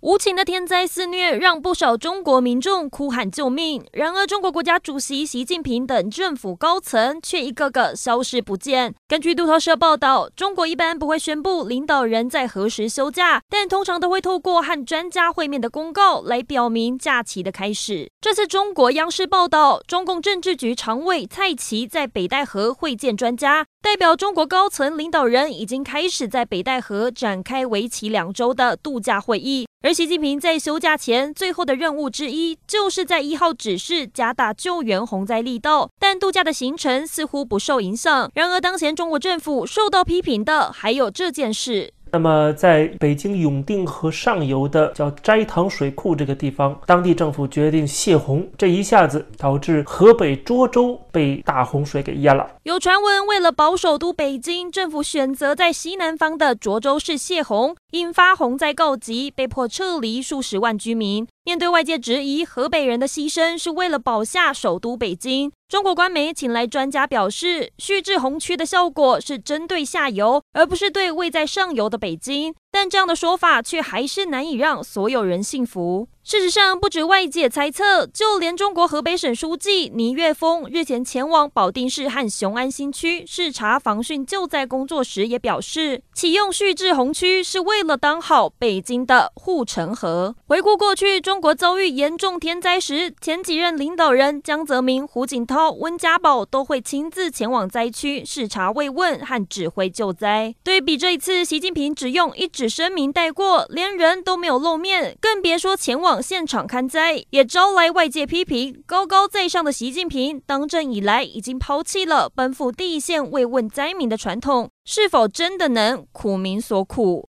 无情的天灾肆虐，让不少中国民众哭喊救命。然而，中国国家主席习近平等政府高层却一个个消失不见。根据路透社报道，中国一般不会宣布领导人在何时休假，但通常都会透过和专家会面的公告来表明假期的开始。这次，中国央视报道，中共政治局常委蔡奇在北戴河会见专家，代表中国高层领导人已经开始在北戴河展开为期两周的度假会议。而习近平在休假前最后的任务之一，就是在一号指示加大救援洪灾力道，但度假的行程似乎不受影响。然而，当前中国政府受到批评的还有这件事。那么，在北京永定河上游的叫斋堂水库这个地方，当地政府决定泄洪，这一下子导致河北涿州被大洪水给淹了。有传闻，为了保首都北京，政府选择在西南方的涿州市泄洪，引发洪灾告急，被迫撤离数十万居民。面对外界质疑，河北人的牺牲是为了保下首都北京。中国官媒请来专家表示，蓄滞洪区的效果是针对下游，而不是对位在上游的北京。但这样的说法却还是难以让所有人信服。事实上，不止外界猜测，就连中国河北省书记倪岳峰日前前往保定市和雄安新区视察防汛救灾工作时，也表示，启用蓄滞洪区是为了当好北京的护城河。回顾过去，中国遭遇严重天灾时，前几任领导人江泽民、胡锦涛、温家宝都会亲自前往灾区视察慰问和指挥救灾。对比这一次，习近平只用一纸声明带过，连人都没有露面，更别说前往往。现场看灾，也招来外界批评。高高在上的习近平当政以来，已经抛弃了奔赴第一线慰问灾民的传统，是否真的能苦民所苦？